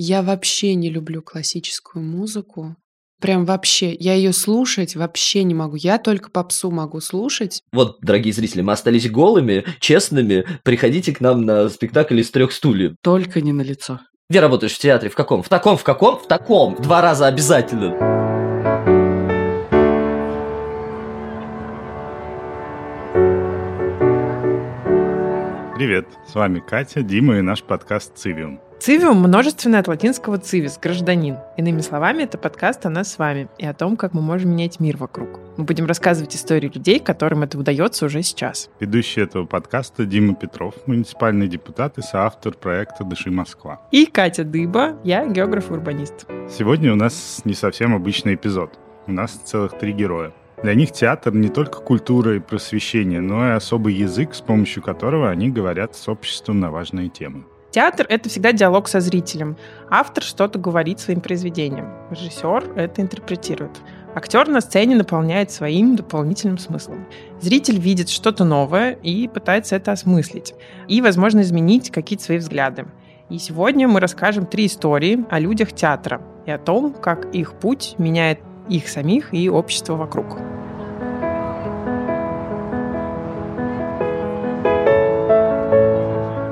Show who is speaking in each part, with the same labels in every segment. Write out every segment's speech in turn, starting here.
Speaker 1: Я вообще не люблю классическую музыку. Прям вообще. Я ее слушать вообще не могу. Я только попсу могу слушать.
Speaker 2: Вот, дорогие зрители, мы остались голыми, честными. Приходите к нам на спектакль из трех стульев.
Speaker 3: Только не на лицо.
Speaker 2: Где работаешь в театре? В каком? В таком, в каком? В таком. Два раза обязательно.
Speaker 4: Привет, с вами Катя, Дима и наш подкаст «Цивиум».
Speaker 5: Цивиум – множественное от латинского «цивис» – гражданин. Иными словами, это подкаст о нас с вами и о том, как мы можем менять мир вокруг. Мы будем рассказывать истории людей, которым это удается уже сейчас.
Speaker 4: Ведущий этого подкаста Дима Петров, муниципальный депутат и соавтор проекта «Дыши Москва».
Speaker 5: И Катя Дыба, я географ-урбанист.
Speaker 4: Сегодня у нас не совсем обычный эпизод. У нас целых три героя. Для них театр не только культура и просвещение, но и особый язык, с помощью которого они говорят с обществом на важные темы.
Speaker 5: Театр — это всегда диалог со зрителем. Автор что-то говорит своим произведением. Режиссер это интерпретирует. Актер на сцене наполняет своим дополнительным смыслом. Зритель видит что-то новое и пытается это осмыслить. И, возможно, изменить какие-то свои взгляды. И сегодня мы расскажем три истории о людях театра и о том, как их путь меняет их самих и общество вокруг.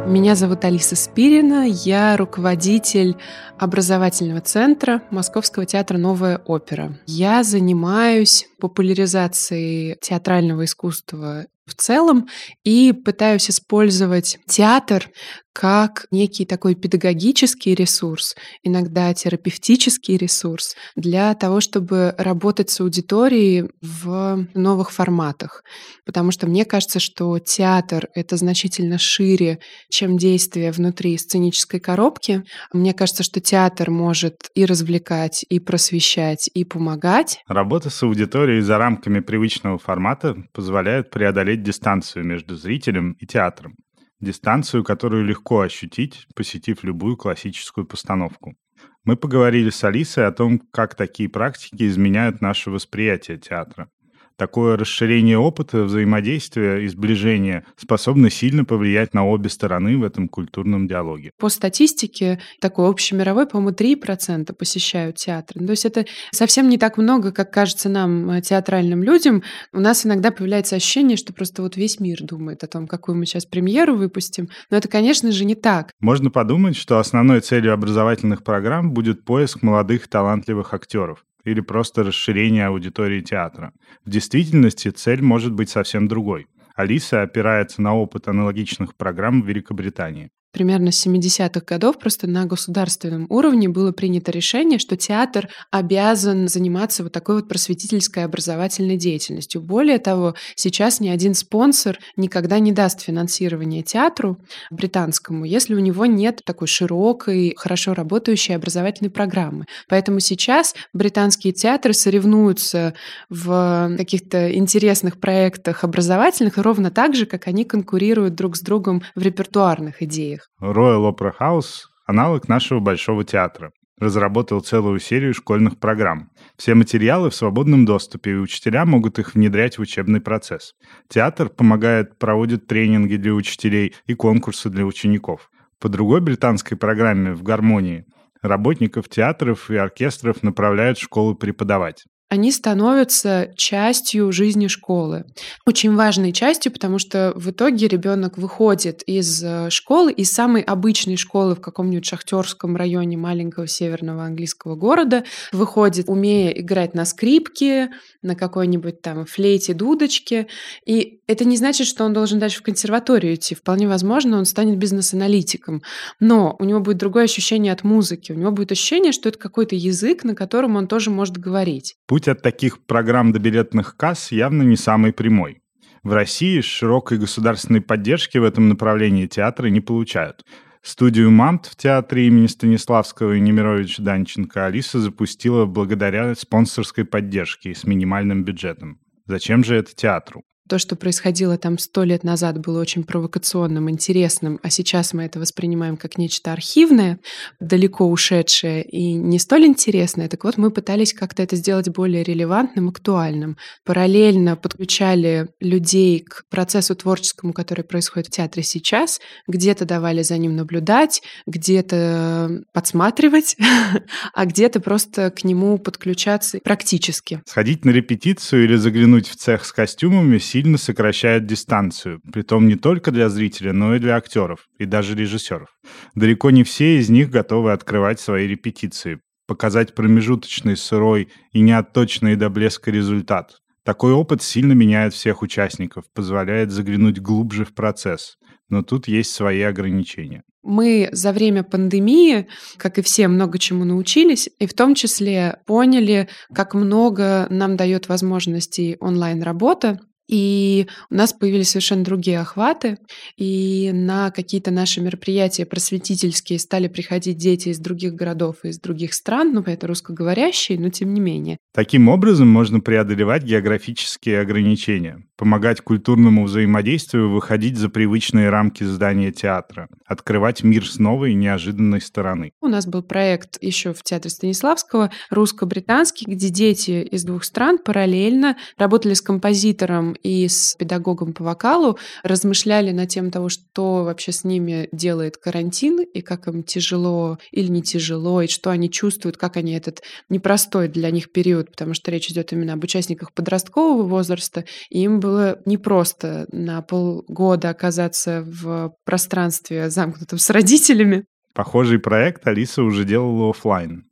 Speaker 1: Меня зовут Алиса Спирина, я руководитель образовательного центра Московского театра «Новая опера». Я занимаюсь популяризацией театрального искусства в целом и пытаюсь использовать театр как некий такой педагогический ресурс, иногда терапевтический ресурс для того, чтобы работать с аудиторией в новых форматах. Потому что мне кажется, что театр — это значительно шире, чем действие внутри сценической коробки. Мне кажется, что театр может и развлекать, и просвещать, и помогать.
Speaker 4: Работа с аудиторией за рамками привычного формата позволяет преодолеть дистанцию между зрителем и театром дистанцию, которую легко ощутить, посетив любую классическую постановку. Мы поговорили с Алисой о том, как такие практики изменяют наше восприятие театра такое расширение опыта, взаимодействия и сближения способно сильно повлиять на обе стороны в этом культурном диалоге.
Speaker 1: По статистике, такой общемировой, по-моему, 3% посещают театр. То есть это совсем не так много, как кажется нам, э, театральным людям. У нас иногда появляется ощущение, что просто вот весь мир думает о том, какую мы сейчас премьеру выпустим. Но это, конечно же, не так.
Speaker 4: Можно подумать, что основной целью образовательных программ будет поиск молодых талантливых актеров или просто расширение аудитории театра. В действительности цель может быть совсем другой. Алиса опирается на опыт аналогичных программ в Великобритании
Speaker 1: примерно с 70-х годов просто на государственном уровне было принято решение, что театр обязан заниматься вот такой вот просветительской образовательной деятельностью. Более того, сейчас ни один спонсор никогда не даст финансирование театру британскому, если у него нет такой широкой, хорошо работающей образовательной программы. Поэтому сейчас британские театры соревнуются в каких-то интересных проектах образовательных ровно так же, как они конкурируют друг с другом в репертуарных идеях.
Speaker 4: Royal Opera House – аналог нашего Большого театра. Разработал целую серию школьных программ. Все материалы в свободном доступе, и учителя могут их внедрять в учебный процесс. Театр помогает, проводит тренинги для учителей и конкурсы для учеников. По другой британской программе «В гармонии» работников театров и оркестров направляют в школы преподавать
Speaker 1: они становятся частью жизни школы. Очень важной частью, потому что в итоге ребенок выходит из э, школы, из самой обычной школы в каком-нибудь шахтерском районе маленького северного английского города, выходит, умея играть на скрипке, на какой-нибудь там флейте, дудочке. И это не значит, что он должен дальше в консерваторию идти. Вполне возможно, он станет бизнес-аналитиком. Но у него будет другое ощущение от музыки. У него будет ощущение, что это какой-то язык, на котором он тоже может говорить.
Speaker 4: Путь от таких программ до билетных касс явно не самый прямой. В России широкой государственной поддержки в этом направлении театры не получают. Студию «Мамт» в театре имени Станиславского и Немировича Данченко Алиса запустила благодаря спонсорской поддержке с минимальным бюджетом. Зачем же это театру?
Speaker 1: То, что происходило там сто лет назад, было очень провокационным, интересным, а сейчас мы это воспринимаем как нечто архивное, далеко ушедшее и не столь интересное. Так вот, мы пытались как-то это сделать более релевантным, актуальным. Параллельно подключали людей к процессу творческому, который происходит в театре сейчас, где-то давали за ним наблюдать, где-то подсматривать, а где-то просто к нему подключаться практически.
Speaker 4: Сходить на репетицию или заглянуть в цех с костюмами сильно сокращает дистанцию, притом не только для зрителя, но и для актеров и даже режиссеров. Далеко не все из них готовы открывать свои репетиции, показать промежуточный, сырой и неотточенный до блеска результат. Такой опыт сильно меняет всех участников, позволяет заглянуть глубже в процесс. Но тут есть свои ограничения.
Speaker 1: Мы за время пандемии, как и все, много чему научились, и в том числе поняли, как много нам дает возможностей онлайн-работа, и у нас появились совершенно другие охваты, и на какие-то наши мероприятия просветительские стали приходить дети из других городов и из других стран, ну, это русскоговорящие, но тем не менее.
Speaker 4: Таким образом можно преодолевать географические ограничения, помогать культурному взаимодействию выходить за привычные рамки здания театра, открывать мир с новой и неожиданной стороны.
Speaker 1: У нас был проект еще в Театре Станиславского русско-британский, где дети из двух стран параллельно работали с композитором и с педагогом по вокалу размышляли на тему того, что вообще с ними делает карантин, и как им тяжело или не тяжело, и что они чувствуют, как они этот непростой для них период, потому что речь идет именно об участниках подросткового возраста, и им было непросто на полгода оказаться в пространстве замкнутом с родителями.
Speaker 4: Похожий проект Алиса уже делала офлайн.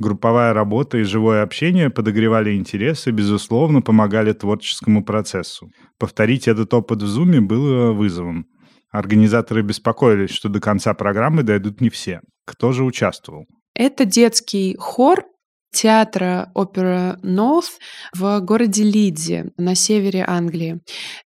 Speaker 4: Групповая работа и живое общение подогревали интерес и, безусловно, помогали творческому процессу. Повторить этот опыт в Зуме было вызовом. Организаторы беспокоились, что до конца программы дойдут не все. Кто же участвовал?
Speaker 1: Это детский хор театра опера North в городе Лидзе на севере Англии.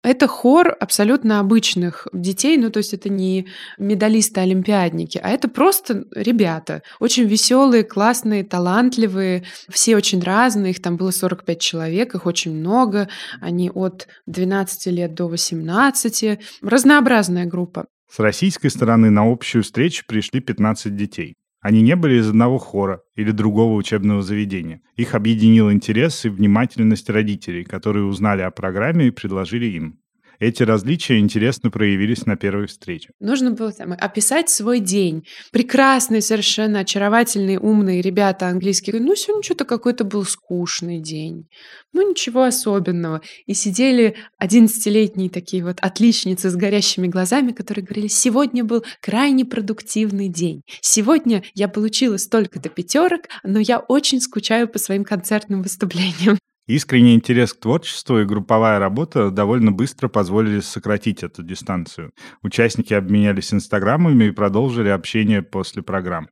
Speaker 1: Это хор абсолютно обычных детей, ну то есть это не медалисты-олимпиадники, а это просто ребята, очень веселые, классные, талантливые, все очень разные, их там было 45 человек, их очень много, они от 12 лет до 18, разнообразная группа.
Speaker 4: С российской стороны на общую встречу пришли 15 детей. Они не были из одного хора или другого учебного заведения. Их объединил интерес и внимательность родителей, которые узнали о программе и предложили им. Эти различия интересно проявились на первой встрече.
Speaker 1: Нужно было там, описать свой день. Прекрасные, совершенно очаровательные, умные ребята английские. Ну, сегодня что-то какой-то был скучный день. Ну, ничего особенного. И сидели 11-летние такие вот отличницы с горящими глазами, которые говорили, сегодня был крайне продуктивный день. Сегодня я получила столько-то пятерок, но я очень скучаю по своим концертным выступлениям.
Speaker 4: Искренний интерес к творчеству и групповая работа довольно быстро позволили сократить эту дистанцию. Участники обменялись инстаграмами и продолжили общение после программ.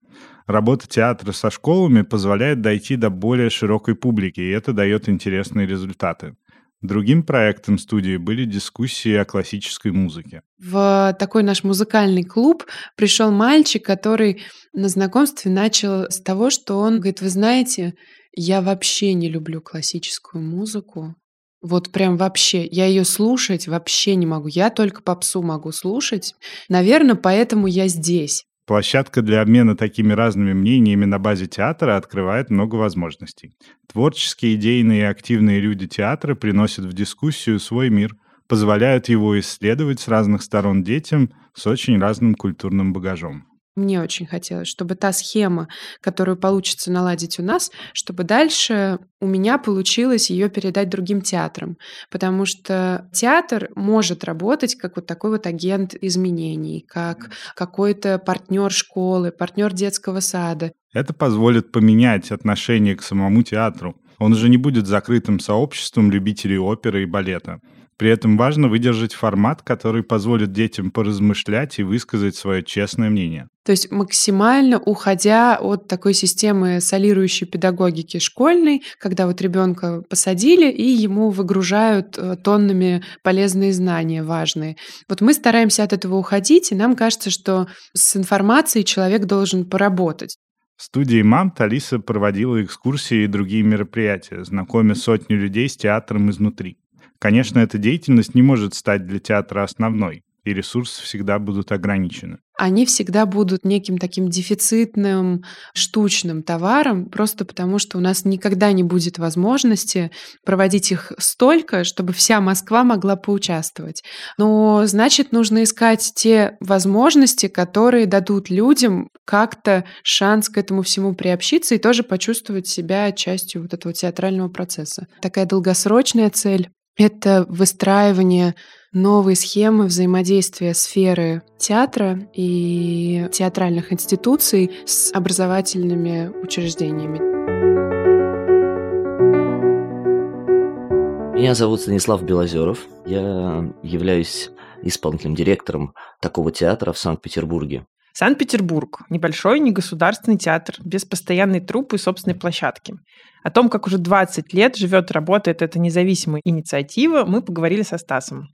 Speaker 4: Работа театра со школами позволяет дойти до более широкой публики, и это дает интересные результаты. Другим проектом студии были дискуссии о классической музыке.
Speaker 1: В такой наш музыкальный клуб пришел мальчик, который на знакомстве начал с того, что он говорит, вы знаете, я вообще не люблю классическую музыку. Вот прям вообще. Я ее слушать вообще не могу. Я только попсу могу слушать. Наверное, поэтому я здесь.
Speaker 4: Площадка для обмена такими разными мнениями на базе театра открывает много возможностей. Творческие, идейные и активные люди театра приносят в дискуссию свой мир, позволяют его исследовать с разных сторон детям с очень разным культурным багажом.
Speaker 1: Мне очень хотелось, чтобы та схема, которую получится наладить у нас, чтобы дальше у меня получилось ее передать другим театрам. Потому что театр может работать как вот такой вот агент изменений, как какой-то партнер школы, партнер детского сада.
Speaker 4: Это позволит поменять отношение к самому театру. Он уже не будет закрытым сообществом любителей оперы и балета. При этом важно выдержать формат, который позволит детям поразмышлять и высказать свое честное мнение.
Speaker 1: То есть максимально уходя от такой системы солирующей педагогики школьной, когда вот ребенка посадили и ему выгружают э, тоннами полезные знания важные. Вот мы стараемся от этого уходить, и нам кажется, что с информацией человек должен поработать.
Speaker 4: В студии «Мам» Талиса проводила экскурсии и другие мероприятия, знакомя сотни людей с театром изнутри. Конечно, эта деятельность не может стать для театра основной, и ресурсы всегда будут ограничены
Speaker 1: они всегда будут неким таким дефицитным, штучным товаром, просто потому что у нас никогда не будет возможности проводить их столько, чтобы вся Москва могла поучаствовать. Но значит, нужно искать те возможности, которые дадут людям как-то шанс к этому всему приобщиться и тоже почувствовать себя частью вот этого театрального процесса. Такая долгосрочная цель — это выстраивание новые схемы взаимодействия сферы театра и театральных институций с образовательными учреждениями.
Speaker 2: Меня зовут Станислав Белозеров. Я являюсь исполнительным директором такого театра в Санкт-Петербурге.
Speaker 5: Санкт-Петербург – небольшой негосударственный театр без постоянной труппы и собственной площадки. О том, как уже 20 лет живет и работает эта независимая инициатива, мы поговорили со Стасом.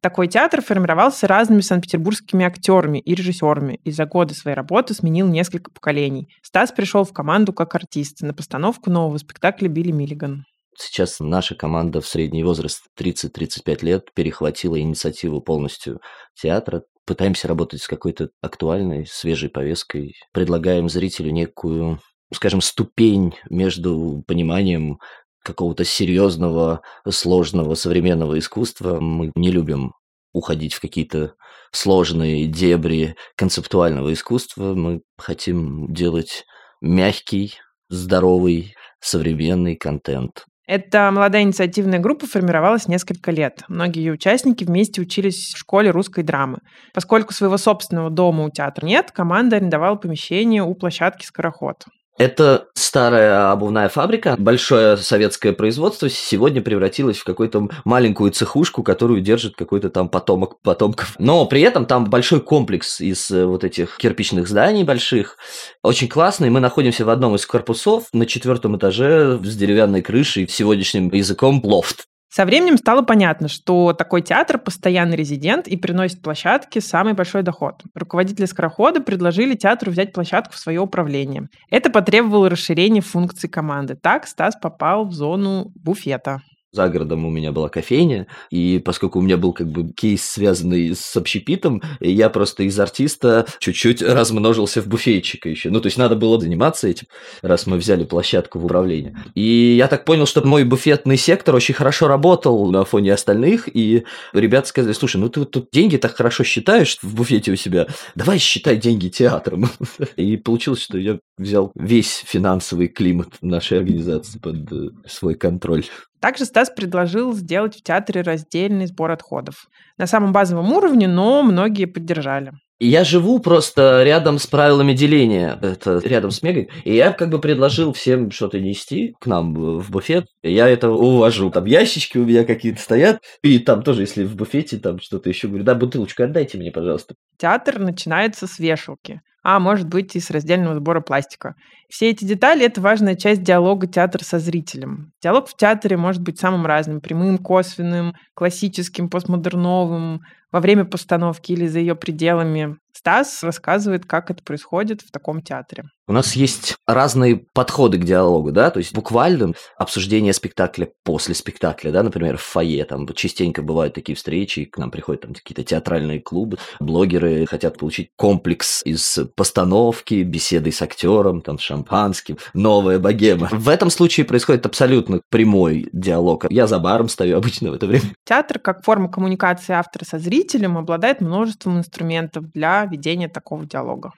Speaker 5: Такой театр формировался разными санкт-петербургскими актерами и режиссерами и за годы своей работы сменил несколько поколений. Стас пришел в команду как артист на постановку нового спектакля «Билли Миллиган».
Speaker 2: Сейчас наша команда в средний возраст 30-35 лет перехватила инициативу полностью театра. Пытаемся работать с какой-то актуальной, свежей повесткой. Предлагаем зрителю некую скажем, ступень между пониманием какого-то серьезного, сложного современного искусства. Мы не любим уходить в какие-то сложные дебри концептуального искусства. Мы хотим делать мягкий, здоровый, современный контент.
Speaker 5: Эта молодая инициативная группа формировалась несколько лет. Многие ее участники вместе учились в школе русской драмы. Поскольку своего собственного дома у театра нет, команда арендовала помещение у площадки «Скороход».
Speaker 2: Это старая обувная фабрика, большое советское производство сегодня превратилось в какую-то маленькую цехушку, которую держит какой-то там потомок потомков. Но при этом там большой комплекс из э, вот этих кирпичных зданий больших. Очень классный. Мы находимся в одном из корпусов на четвертом этаже с деревянной крышей, сегодняшним языком лофт.
Speaker 5: Со временем стало понятно, что такой театр – постоянный резидент и приносит площадке самый большой доход. Руководители скорохода предложили театру взять площадку в свое управление. Это потребовало расширения функций команды. Так Стас попал в зону буфета.
Speaker 2: За городом у меня была кофейня, и поскольку у меня был как бы кейс, связанный с общепитом, я просто из артиста чуть-чуть размножился в буфетчика еще. Ну, то есть надо было заниматься этим, раз мы взяли площадку в управление. И я так понял, что мой буфетный сектор очень хорошо работал на фоне остальных, и ребята сказали, слушай, ну ты вот тут деньги так хорошо считаешь в буфете у себя, давай считай деньги театром. И получилось, что я взял весь финансовый климат нашей организации под э, свой контроль.
Speaker 5: Также Стас предложил сделать в театре раздельный сбор отходов. На самом базовом уровне, но многие поддержали.
Speaker 2: Я живу просто рядом с правилами деления, это рядом с Мегой, и я как бы предложил всем что-то нести к нам в буфет. Я это увожу. Там ящички у меня какие-то стоят, и там тоже, если в буфете там что-то еще, говорю, да, бутылочку отдайте мне, пожалуйста.
Speaker 5: Театр начинается с вешалки а может быть и с раздельного сбора пластика. Все эти детали – это важная часть диалога театра со зрителем. Диалог в театре может быть самым разным – прямым, косвенным, классическим, постмодерновым, во время постановки или за ее пределами. Стас рассказывает, как это происходит в таком театре.
Speaker 2: У нас есть разные подходы к диалогу, да, то есть буквально обсуждение спектакля после спектакля, да, например, в фойе, там частенько бывают такие встречи, к нам приходят там какие-то театральные клубы, блогеры хотят получить комплекс из постановки, беседы с актером, там, с шампанским, новая богема. В этом случае происходит абсолютно прямой диалог. Я за баром стою обычно в это время.
Speaker 5: Театр, как форма коммуникации автора со зрителем, обладает множеством инструментов для ведения такого диалога.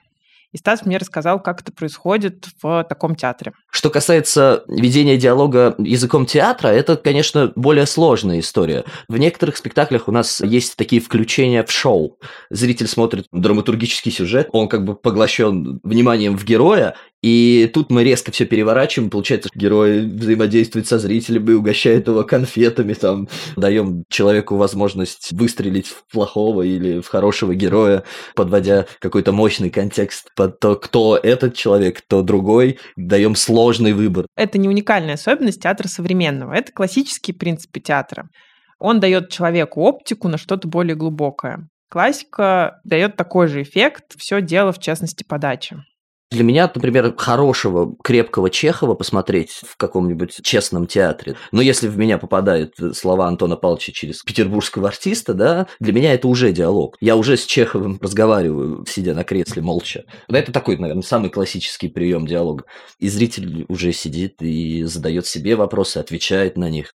Speaker 5: И Стас мне рассказал, как это происходит в таком театре.
Speaker 2: Что касается ведения диалога языком театра, это, конечно, более сложная история. В некоторых спектаклях у нас есть такие включения в шоу. Зритель смотрит драматургический сюжет, он как бы поглощен вниманием в героя, и тут мы резко все переворачиваем, получается, герой взаимодействует со зрителем и угощает его конфетами, там, даем человеку возможность выстрелить в плохого или в хорошего героя, подводя какой-то мощный контекст под то, кто этот человек, кто другой, даем сложный выбор.
Speaker 5: Это не уникальная особенность театра современного, это классические принципы театра. Он дает человеку оптику на что-то более глубокое. Классика дает такой же эффект, все дело в частности подачи.
Speaker 2: Для меня, например, хорошего, крепкого Чехова посмотреть в каком-нибудь честном театре. Но если в меня попадают слова Антона Павловича через петербургского артиста, да, для меня это уже диалог. Я уже с Чеховым разговариваю, сидя на кресле молча. Это такой, наверное, самый классический прием диалога. И зритель уже сидит и задает себе вопросы, отвечает на них.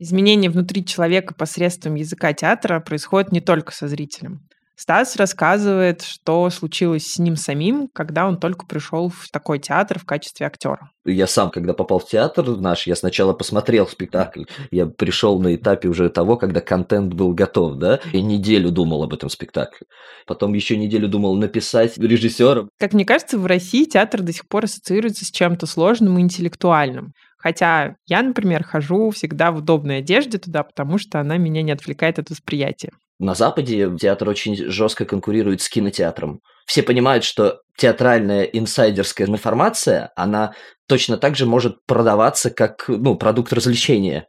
Speaker 5: Изменения внутри человека посредством языка театра происходят не только со зрителем. Стас рассказывает, что случилось с ним самим, когда он только пришел в такой театр в качестве актера.
Speaker 2: Я сам, когда попал в театр наш, я сначала посмотрел спектакль. Я пришел на этапе уже того, когда контент был готов, да, и неделю думал об этом спектакле. Потом еще неделю думал написать режиссером.
Speaker 5: Как мне кажется, в России театр до сих пор ассоциируется с чем-то сложным и интеллектуальным. Хотя я, например, хожу всегда в удобной одежде туда, потому что она меня не отвлекает от восприятия.
Speaker 2: На Западе театр очень жестко конкурирует с кинотеатром. Все понимают, что театральная инсайдерская информация, она точно так же может продаваться как ну, продукт развлечения.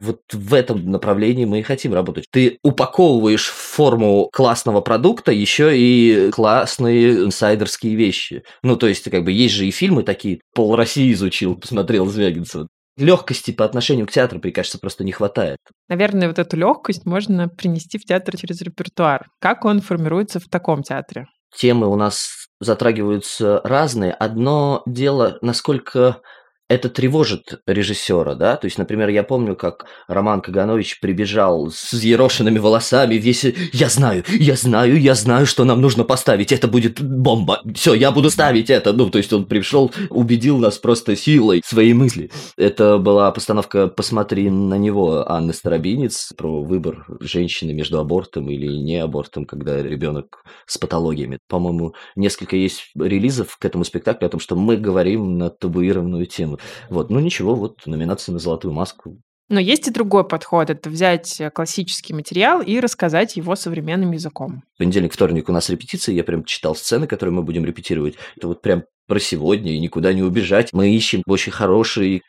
Speaker 2: Вот в этом направлении мы и хотим работать. Ты упаковываешь в форму классного продукта еще и классные инсайдерские вещи. Ну, то есть, как бы, есть же и фильмы такие. Пол России изучил, посмотрел Звягинцева легкости по отношению к театру, мне кажется, просто не хватает.
Speaker 5: Наверное, вот эту легкость можно принести в театр через репертуар. Как он формируется в таком театре?
Speaker 2: Темы у нас затрагиваются разные. Одно дело, насколько это тревожит режиссера, да, то есть, например, я помню, как Роман Каганович прибежал с ерошенными волосами, весь, я знаю, я знаю, я знаю, что нам нужно поставить, это будет бомба, все, я буду ставить это, ну, то есть он пришел, убедил нас просто силой своей мысли. Это была постановка «Посмотри на него» Анны Старобинец про выбор женщины между абортом или не абортом, когда ребенок с патологиями. По-моему, несколько есть релизов к этому спектаклю о том, что мы говорим на табуированную тему. Вот, ну ничего, вот номинация на «Золотую маску».
Speaker 5: Но есть и другой подход. Это взять классический материал и рассказать его современным языком.
Speaker 2: В понедельник, вторник у нас репетиции. Я прям читал сцены, которые мы будем репетировать. Это вот прям про сегодня и никуда не убежать. Мы ищем очень хороший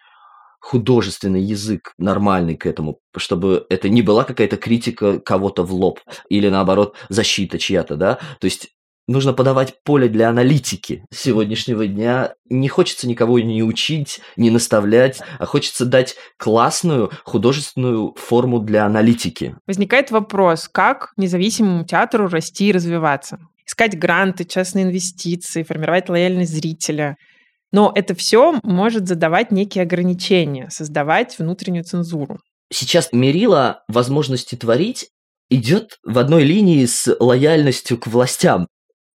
Speaker 2: художественный язык нормальный к этому, чтобы это не была какая-то критика кого-то в лоб или наоборот защита чья-то, да, то есть нужно подавать поле для аналитики сегодняшнего дня. Не хочется никого не учить, не наставлять, а хочется дать классную художественную форму для аналитики.
Speaker 5: Возникает вопрос, как независимому театру расти и развиваться? Искать гранты, частные инвестиции, формировать лояльность зрителя. Но это все может задавать некие ограничения, создавать внутреннюю цензуру.
Speaker 2: Сейчас мерила возможности творить идет в одной линии с лояльностью к властям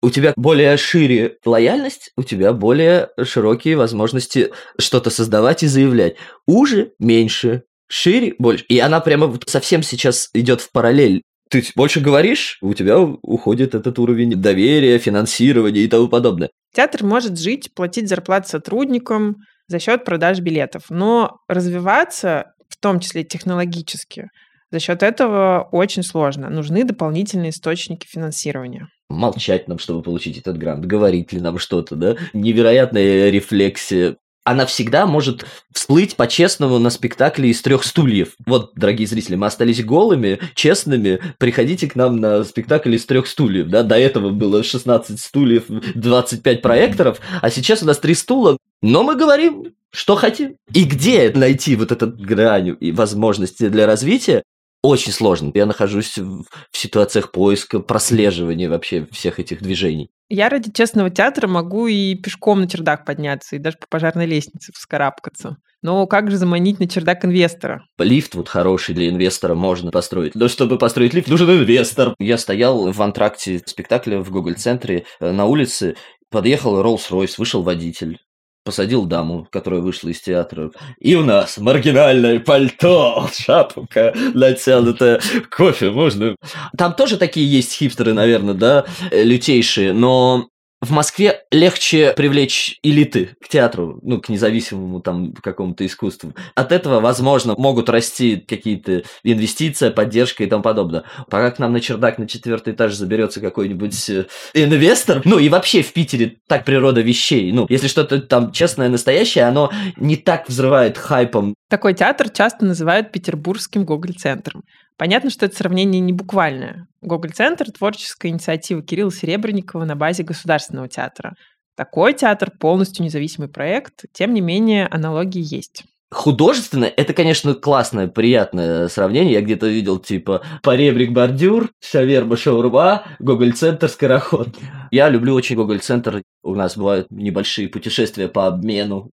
Speaker 2: у тебя более шире лояльность, у тебя более широкие возможности что-то создавать и заявлять. Уже меньше, шире больше. И она прямо вот совсем сейчас идет в параллель. Ты больше говоришь, у тебя уходит этот уровень доверия, финансирования и тому подобное.
Speaker 5: Театр может жить, платить зарплату сотрудникам за счет продаж билетов, но развиваться, в том числе технологически, за счет этого очень сложно. Нужны дополнительные источники финансирования
Speaker 2: молчать нам, чтобы получить этот грант, говорить ли нам что-то, да, невероятная рефлексия. Она всегда может всплыть по-честному на спектакле из трех стульев. Вот, дорогие зрители, мы остались голыми, честными. Приходите к нам на спектакль из трех стульев. Да? До этого было 16 стульев, 25 проекторов, а сейчас у нас три стула. Но мы говорим, что хотим. И где найти вот этот грань и возможности для развития, очень сложно. Я нахожусь в ситуациях поиска, прослеживания вообще всех этих движений.
Speaker 5: Я ради честного театра могу и пешком на чердак подняться, и даже по пожарной лестнице вскарабкаться. Но как же заманить на чердак инвестора?
Speaker 2: Лифт вот хороший для инвестора можно построить. Но чтобы построить лифт, нужен инвестор. Я стоял в антракте спектакля в Google-центре э, на улице, подъехал Rolls-Royce, вышел водитель посадил даму, которая вышла из театра. И у нас маргинальное пальто, шапка натянутая, кофе можно. Там тоже такие есть хипстеры, наверное, да, лютейшие, но в Москве легче привлечь элиты к театру, ну, к независимому там какому-то искусству. От этого, возможно, могут расти какие-то инвестиции, поддержка и тому подобное. Пока к нам на чердак на четвертый этаж заберется какой-нибудь э, инвестор, ну и вообще в Питере так природа вещей. Ну, если что-то там честное, настоящее, оно не так взрывает хайпом.
Speaker 5: Такой театр часто называют петербургским Гоголь-центром. Понятно, что это сравнение не буквальное. Гоголь-центр – творческая инициатива Кирилла Серебренникова на базе Государственного театра. Такой театр полностью независимый проект, тем не менее аналогии есть.
Speaker 2: Художественно это, конечно, классное, приятное сравнение. Я где-то видел, типа, поребрик бордюр, шаверма шаурма, Гоголь-центр, скороход. Я люблю очень Гоголь-центр. У нас бывают небольшие путешествия по обмену.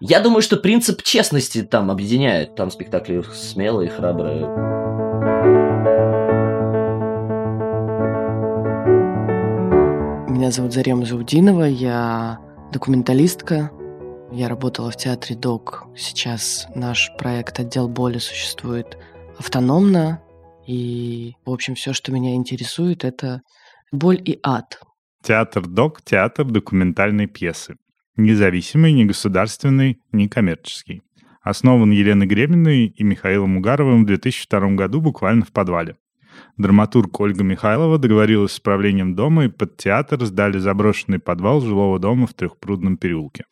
Speaker 2: Я думаю, что принцип честности там объединяет. Там спектакли смелые, храбрые.
Speaker 3: Меня зовут Зарема Заудинова, я документалистка, я работала в театре ДОК. Сейчас наш проект «Отдел боли» существует автономно. И, в общем, все, что меня интересует, это боль и ад.
Speaker 4: Театр ДОК – театр документальной пьесы. Независимый, не государственный, не коммерческий. Основан Еленой Гребиной и Михаилом Угаровым в 2002 году буквально в подвале. Драматург Ольга Михайлова договорилась с правлением дома и под театр сдали заброшенный подвал жилого дома в Трехпрудном переулке.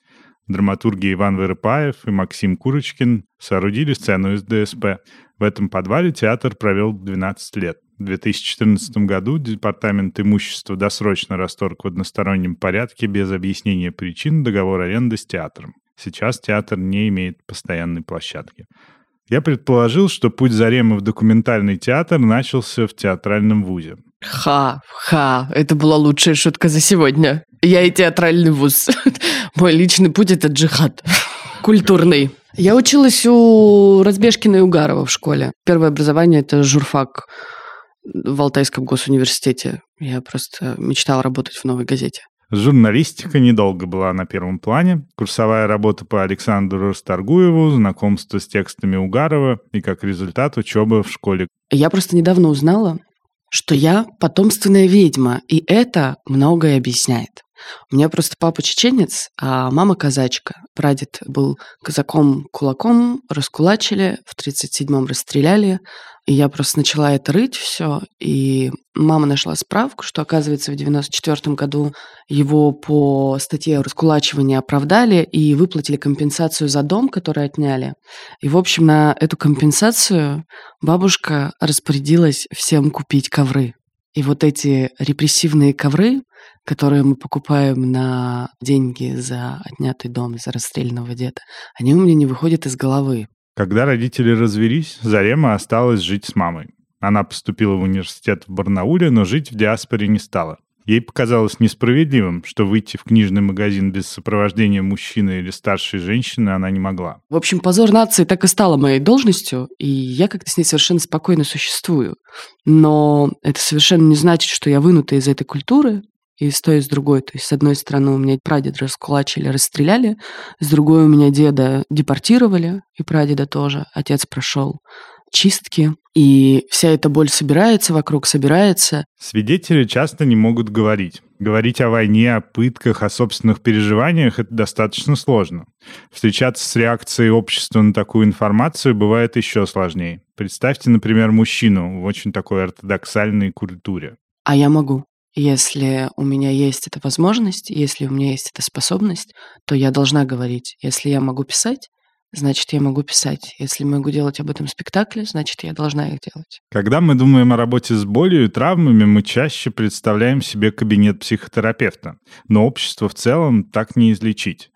Speaker 4: Драматурги Иван Вырыпаев и Максим Курочкин соорудили сцену из ДСП. В этом подвале театр провел 12 лет. В 2014 году Департамент имущества досрочно расторг в одностороннем порядке без объяснения причин договор аренды с театром. Сейчас театр не имеет постоянной площадки. Я предположил, что путь Заремы в документальный театр начался в театральном вузе.
Speaker 3: Ха, ха, это была лучшая шутка за сегодня. Я и театральный вуз. Мой личный путь – это джихад. Культурный. Я училась у Разбежкина и Угарова в школе. Первое образование – это журфак в Алтайском госуниверситете. Я просто мечтала работать в новой газете.
Speaker 4: Журналистика недолго была на первом плане. Курсовая работа по Александру Расторгуеву, знакомство с текстами Угарова и, как результат, учеба в школе.
Speaker 3: Я просто недавно узнала, что я потомственная ведьма, и это многое объясняет. У меня просто папа чеченец, а мама казачка. Прадед был казаком-кулаком, раскулачили, в 37-м расстреляли. И я просто начала это рыть все, и мама нашла справку, что, оказывается, в 94 году его по статье раскулачивания оправдали и выплатили компенсацию за дом, который отняли. И, в общем, на эту компенсацию бабушка распорядилась всем купить ковры. И вот эти репрессивные ковры которые мы покупаем на деньги за отнятый дом, за расстрелянного деда, они у меня не выходят из головы.
Speaker 4: Когда родители развелись, Зарема осталась жить с мамой. Она поступила в университет в Барнауле, но жить в диаспоре не стала. Ей показалось несправедливым, что выйти в книжный магазин без сопровождения мужчины или старшей женщины она не могла.
Speaker 3: В общем, позор нации так и стала моей должностью, и я как-то с ней совершенно спокойно существую. Но это совершенно не значит, что я вынута из этой культуры, и с той, и с другой. То есть, с одной стороны, у меня прадед раскулачили, расстреляли, с другой у меня деда депортировали, и прадеда тоже. Отец прошел чистки, и вся эта боль собирается вокруг, собирается.
Speaker 4: Свидетели часто не могут говорить. Говорить о войне, о пытках, о собственных переживаниях – это достаточно сложно. Встречаться с реакцией общества на такую информацию бывает еще сложнее. Представьте, например, мужчину в очень такой ортодоксальной культуре.
Speaker 3: А я могу. Если у меня есть эта возможность, если у меня есть эта способность, то я должна говорить. Если я могу писать, значит, я могу писать. Если могу делать об этом спектакле, значит, я должна их делать.
Speaker 4: Когда мы думаем о работе с болью и травмами, мы чаще представляем себе кабинет психотерапевта. Но общество в целом так не излечить.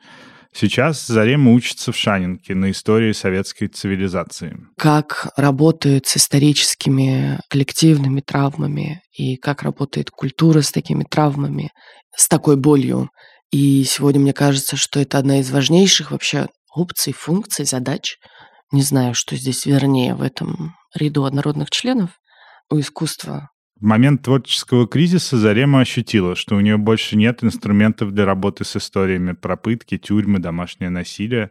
Speaker 4: Сейчас Зарема учится в Шанинке на истории советской цивилизации.
Speaker 3: Как работают с историческими коллективными травмами и как работает культура с такими травмами, с такой болью. И сегодня мне кажется, что это одна из важнейших вообще опций, функций, задач. Не знаю, что здесь вернее в этом ряду однородных членов у искусства
Speaker 4: в момент творческого кризиса Зарема ощутила, что у нее больше нет инструментов для работы с историями про пытки, тюрьмы, домашнее насилие.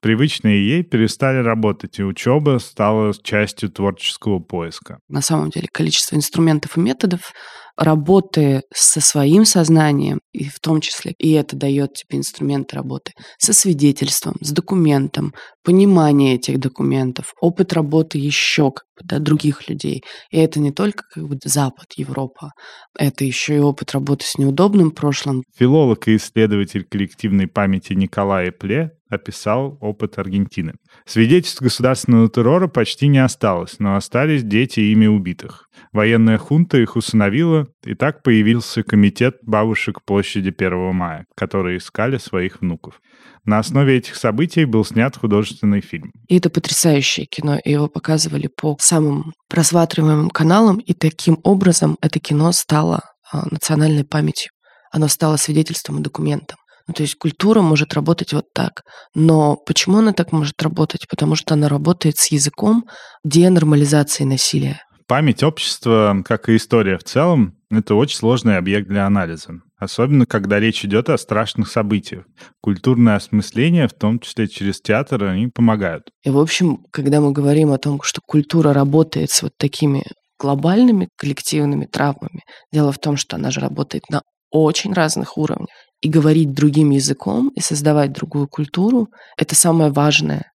Speaker 4: Привычные ей перестали работать, и учеба стала частью творческого поиска.
Speaker 3: На самом деле количество инструментов и методов работы со своим сознанием, и в том числе, и это дает тебе инструменты работы, со свидетельством, с документом, понимание этих документов, опыт работы еще как бы, да, других людей. И это не только как бы Запад, Европа, это еще и опыт работы с неудобным прошлым.
Speaker 4: Филолог и исследователь коллективной памяти Николай Пле описал опыт Аргентины. Свидетельств государственного террора почти не осталось, но остались дети ими убитых. Военная хунта их усыновила, и так появился комитет бабушек площади 1 мая, которые искали своих внуков. На основе этих событий был снят художественный фильм.
Speaker 3: И это потрясающее кино. и Его показывали по самым просматриваемым каналам, и таким образом это кино стало а, национальной памятью. Оно стало свидетельством и документом. Ну, то есть культура может работать вот так. Но почему она так может работать? Потому что она работает с языком денормализации насилия.
Speaker 4: Память общества, как и история в целом, это очень сложный объект для анализа. Особенно, когда речь идет о страшных событиях. Культурное осмысление, в том числе через театр, они помогают.
Speaker 3: И, в общем, когда мы говорим о том, что культура работает с вот такими глобальными коллективными травмами, дело в том, что она же работает на очень разных уровнях и говорить другим языком и создавать другую культуру – это самое важное.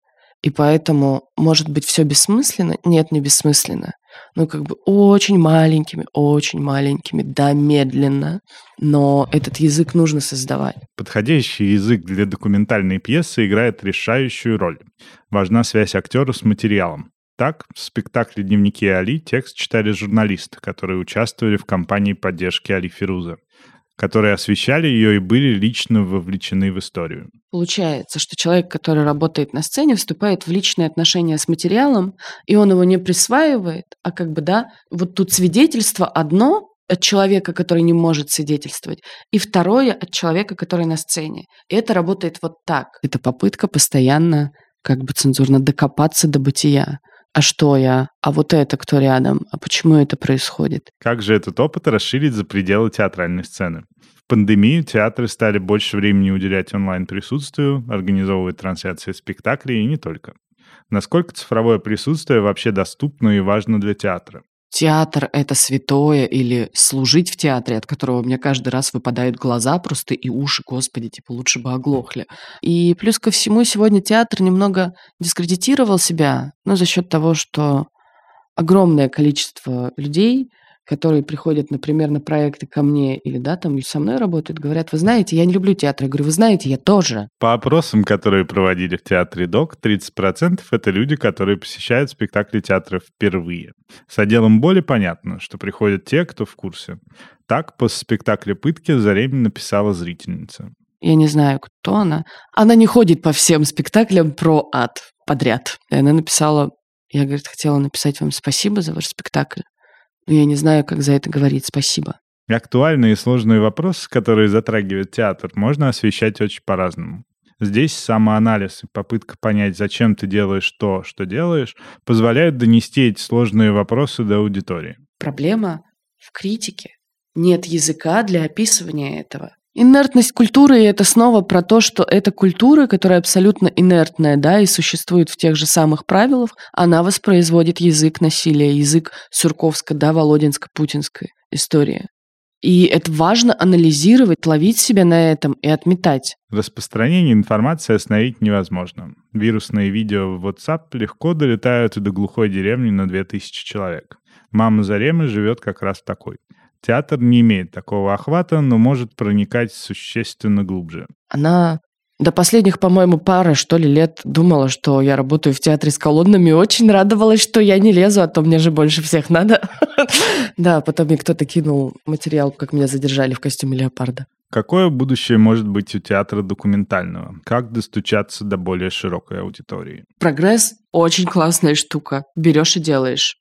Speaker 3: И поэтому, может быть, все бессмысленно? Нет, не бессмысленно. Ну, как бы очень маленькими, очень маленькими, да, медленно, но этот язык нужно создавать.
Speaker 4: Подходящий язык для документальной пьесы играет решающую роль. Важна связь актера с материалом. Так, в спектакле «Дневники Али» текст читали журналисты, которые участвовали в кампании поддержки Али Фируза которые освещали ее и были лично вовлечены в историю.
Speaker 3: Получается, что человек, который работает на сцене, вступает в личные отношения с материалом, и он его не присваивает, а как бы, да, вот тут свидетельство одно от человека, который не может свидетельствовать, и второе от человека, который на сцене. И это работает вот так. Это попытка постоянно, как бы цензурно, докопаться до бытия а что я, а вот это кто рядом, а почему это происходит.
Speaker 4: Как же этот опыт расширить за пределы театральной сцены? В пандемию театры стали больше времени уделять онлайн-присутствию, организовывать трансляции спектаклей и не только. Насколько цифровое присутствие вообще доступно и важно для театра?
Speaker 3: Театр — это святое, или служить в театре, от которого у меня каждый раз выпадают глаза просто и уши, господи, типа лучше бы оглохли. И плюс ко всему сегодня театр немного дискредитировал себя, ну, за счет того, что огромное количество людей — которые приходят, например, на проекты ко мне или, да, там со мной работают, говорят, вы знаете, я не люблю театр. Я говорю, вы знаете, я тоже.
Speaker 4: По опросам, которые проводили в театре ДОК, 30% это люди, которые посещают спектакли театра впервые. С отделом боли понятно, что приходят те, кто в курсе. Так, после спектакля «Пытки» Зарем написала зрительница.
Speaker 3: Я не знаю, кто она. Она не ходит по всем спектаклям про ад подряд. И она написала, я, говорит, хотела написать вам спасибо за ваш спектакль. Но я не знаю, как за это говорить спасибо.
Speaker 4: Актуальные и сложные вопросы, которые затрагивает театр, можно освещать очень по-разному. Здесь самоанализ и попытка понять, зачем ты делаешь то, что делаешь, позволяют донести эти сложные вопросы до аудитории.
Speaker 3: Проблема в критике. Нет языка для описывания этого. Инертность культуры, это снова про то, что эта культура, которая абсолютно инертная, да, и существует в тех же самых правилах, она воспроизводит язык насилия, язык Сурковска, да, Володинско-Путинской истории. И это важно анализировать, ловить себя на этом и отметать.
Speaker 4: Распространение информации остановить невозможно. Вирусные видео в WhatsApp легко долетают до глухой деревни на 2000 человек. Мама Заремы живет как раз такой. Театр не имеет такого охвата, но может проникать существенно глубже.
Speaker 3: Она до последних, по-моему, пары, что ли, лет думала, что я работаю в театре с колоннами, и очень радовалась, что я не лезу, а то мне же больше всех надо. Да, потом мне кто-то кинул материал, как меня задержали в костюме леопарда.
Speaker 4: Какое будущее может быть у театра документального? Как достучаться до более широкой аудитории?
Speaker 3: Прогресс – очень классная штука. Берешь и делаешь.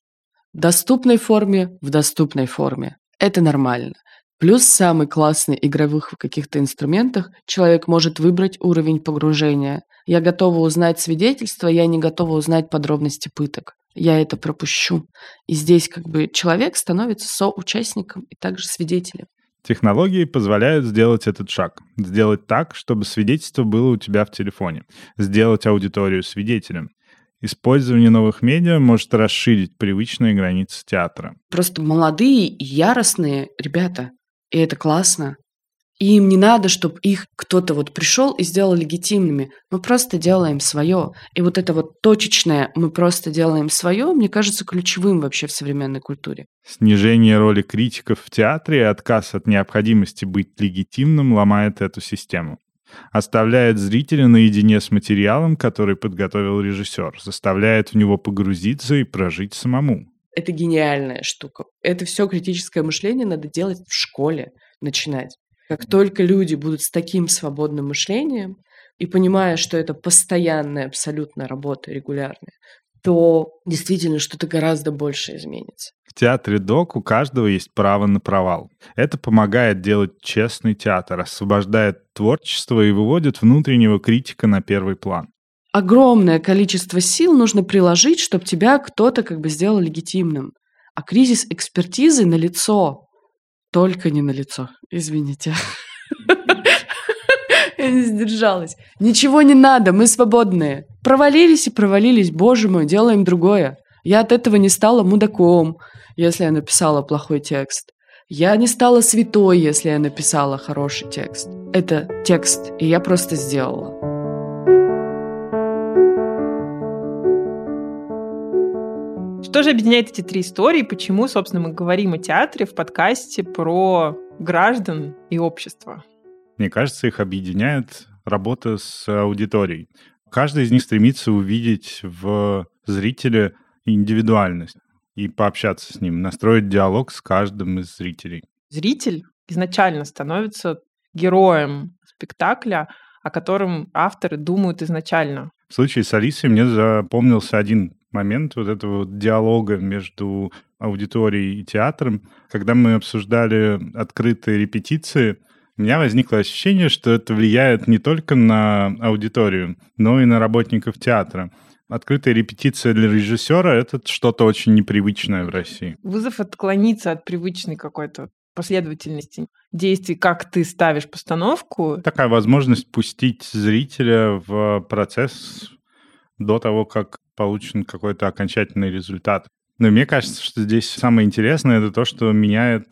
Speaker 3: В доступной форме, в доступной форме. Это нормально. Плюс самый классный игровых каких-то инструментах человек может выбрать уровень погружения. Я готова узнать свидетельства, я не готова узнать подробности пыток. Я это пропущу. И здесь как бы человек становится соучастником и также свидетелем.
Speaker 4: Технологии позволяют сделать этот шаг. Сделать так, чтобы свидетельство было у тебя в телефоне. Сделать аудиторию свидетелем. Использование новых медиа может расширить привычные границы театра.
Speaker 3: Просто молодые и яростные ребята, и это классно. И им не надо, чтобы их кто-то вот пришел и сделал легитимными. Мы просто делаем свое. И вот это вот точечное «мы просто делаем свое», мне кажется, ключевым вообще в современной культуре.
Speaker 4: Снижение роли критиков в театре и отказ от необходимости быть легитимным ломает эту систему. Оставляет зрителя наедине с материалом, который подготовил режиссер, заставляет в него погрузиться и прожить самому.
Speaker 3: Это гениальная штука. Это все критическое мышление надо делать в школе, начинать. Как только люди будут с таким свободным мышлением и понимая, что это постоянная абсолютно работа, регулярная, то действительно что-то гораздо больше изменится.
Speaker 4: В театре док у каждого есть право на провал. Это помогает делать честный театр, освобождает творчество и выводит внутреннего критика на первый план.
Speaker 3: Огромное количество сил нужно приложить, чтобы тебя кто-то как бы сделал легитимным. А кризис экспертизы на лицо. Только не на лицо. Извините. Я не сдержалась. Ничего не надо, мы свободные. Провалились и провалились, боже мой, делаем другое. Я от этого не стала мудаком, если я написала плохой текст. Я не стала святой, если я написала хороший текст. Это текст, и я просто сделала.
Speaker 5: Что же объединяет эти три истории? Почему, собственно, мы говорим о театре в подкасте про граждан и общество?
Speaker 4: Мне кажется, их объединяет работа с аудиторией. Каждый из них стремится увидеть в зрителе индивидуальность и пообщаться с ним, настроить диалог с каждым из зрителей.
Speaker 5: Зритель изначально становится героем спектакля, о котором авторы думают изначально.
Speaker 4: В случае с Алисой мне запомнился один момент вот этого диалога между аудиторией и театром. Когда мы обсуждали открытые репетиции, у меня возникло ощущение, что это влияет не только на аудиторию, но и на работников театра. Открытая репетиция для режиссера — это что-то очень непривычное в России.
Speaker 5: Вызов отклониться от привычной какой-то последовательности действий, как ты ставишь постановку.
Speaker 4: Такая возможность пустить зрителя в процесс до того, как получен какой-то окончательный результат. Но мне кажется, что здесь самое интересное это то, что меняет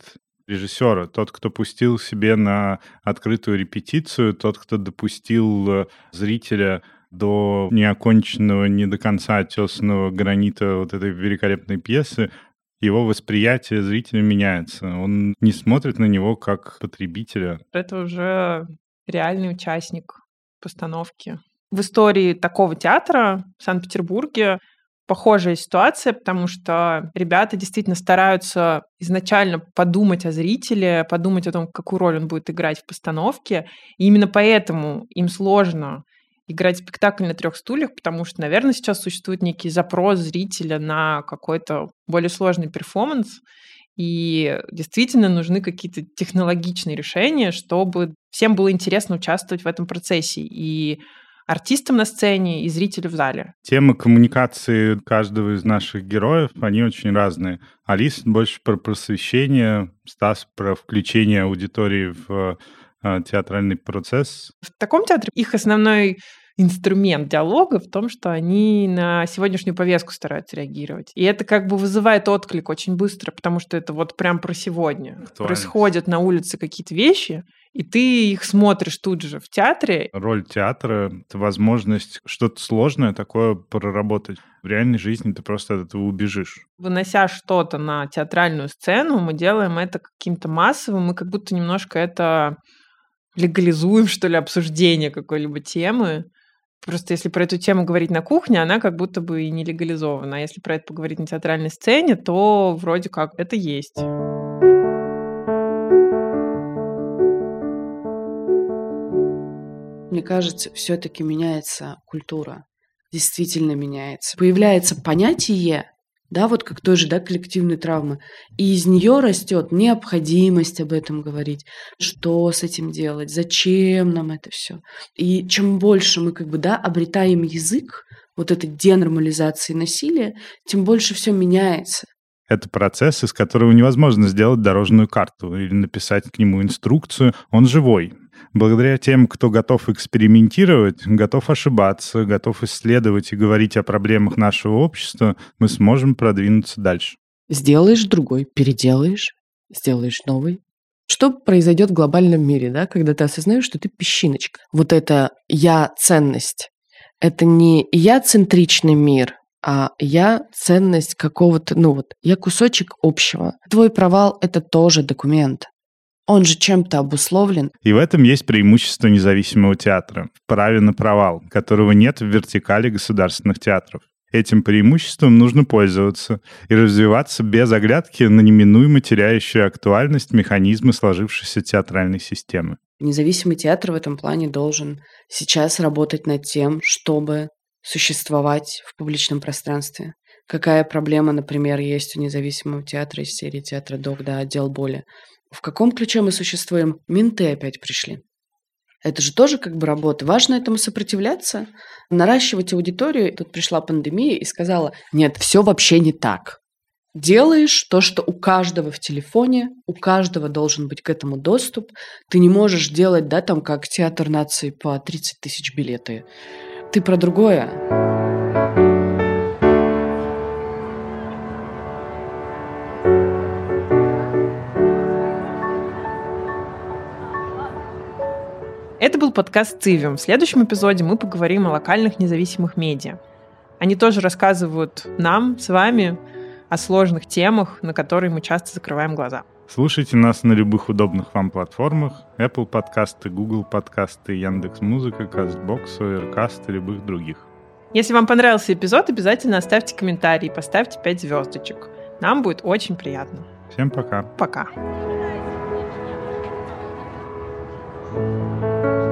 Speaker 4: режиссера. Тот, кто пустил себе на открытую репетицию, тот, кто допустил э, зрителя до неоконченного, не до конца отесанного гранита вот этой великолепной пьесы, его восприятие зрителя меняется. Он не смотрит на него как потребителя.
Speaker 5: Это уже реальный участник постановки. В истории такого театра в Санкт-Петербурге похожая ситуация, потому что ребята действительно стараются изначально подумать о зрителе, подумать о том, какую роль он будет играть в постановке. И именно поэтому им сложно играть спектакль на трех стульях, потому что, наверное, сейчас существует некий запрос зрителя на какой-то более сложный перформанс, и действительно нужны какие-то технологичные решения, чтобы всем было интересно участвовать в этом процессе. И артистам на сцене и зрителю в зале.
Speaker 4: Темы коммуникации каждого из наших героев, они очень разные. Алис больше про просвещение, Стас про включение аудитории в э, театральный процесс.
Speaker 5: В таком театре их основной инструмент диалога в том, что они на сегодняшнюю повестку стараются реагировать. И это как бы вызывает отклик очень быстро, потому что это вот прям про сегодня. Происходят на улице какие-то вещи, и ты их смотришь тут же в театре.
Speaker 4: Роль театра — это возможность что-то сложное такое проработать. В реальной жизни ты просто от этого убежишь.
Speaker 5: Вынося что-то на театральную сцену, мы делаем это каким-то массовым, мы как будто немножко это легализуем, что ли, обсуждение какой-либо темы. Просто если про эту тему говорить на кухне, она как будто бы и не легализована. А если про это поговорить на театральной сцене, то вроде как это есть.
Speaker 3: Мне кажется, все-таки меняется культура. Действительно меняется. Появляется понятие да, вот как той же, да, коллективной травмы. И из нее растет необходимость об этом говорить, что с этим делать, зачем нам это все. И чем больше мы как бы, да, обретаем язык вот этой денормализации насилия, тем больше все меняется.
Speaker 4: Это процесс, из которого невозможно сделать дорожную карту или написать к нему инструкцию. Он живой благодаря тем, кто готов экспериментировать, готов ошибаться, готов исследовать и говорить о проблемах нашего общества, мы сможем продвинуться дальше.
Speaker 3: Сделаешь другой, переделаешь, сделаешь новый. Что произойдет в глобальном мире, да, когда ты осознаешь, что ты песчиночка? Вот это я-ценность. Это не я-центричный мир, а я ценность какого-то, ну вот, я кусочек общего. Твой провал — это тоже документ Он же чем-то обусловлен.
Speaker 4: И в этом есть преимущество независимого театра, праве на провал, которого нет в вертикали государственных театров. Этим преимуществом нужно пользоваться и развиваться без оглядки на неминуемо теряющую актуальность механизмы сложившейся театральной системы.
Speaker 3: Независимый театр в этом плане должен сейчас работать над тем, чтобы существовать в публичном пространстве. Какая проблема, например, есть у независимого театра из серии театра Док, да, отдел боли. В каком ключе мы существуем? Менты опять пришли. Это же тоже как бы работа. Важно этому сопротивляться, наращивать аудиторию. Тут пришла пандемия и сказала, нет, все вообще не так. Делаешь то, что у каждого в телефоне, у каждого должен быть к этому доступ. Ты не можешь делать, да, там, как театр нации по 30 тысяч билеты. Ты про другое.
Speaker 5: Это был подкаст «Цивиум». В следующем эпизоде мы поговорим о локальных независимых медиа. Они тоже рассказывают нам с вами о сложных темах, на которые мы часто закрываем глаза.
Speaker 4: Слушайте нас на любых удобных вам платформах. Apple подкасты, Google подкасты, Яндекс Музыка, Castbox, Overcast и любых других.
Speaker 5: Если вам понравился эпизод, обязательно оставьте комментарий и поставьте 5 звездочек. Нам будет очень приятно.
Speaker 4: Всем пока.
Speaker 5: Пока. thank you Thank you.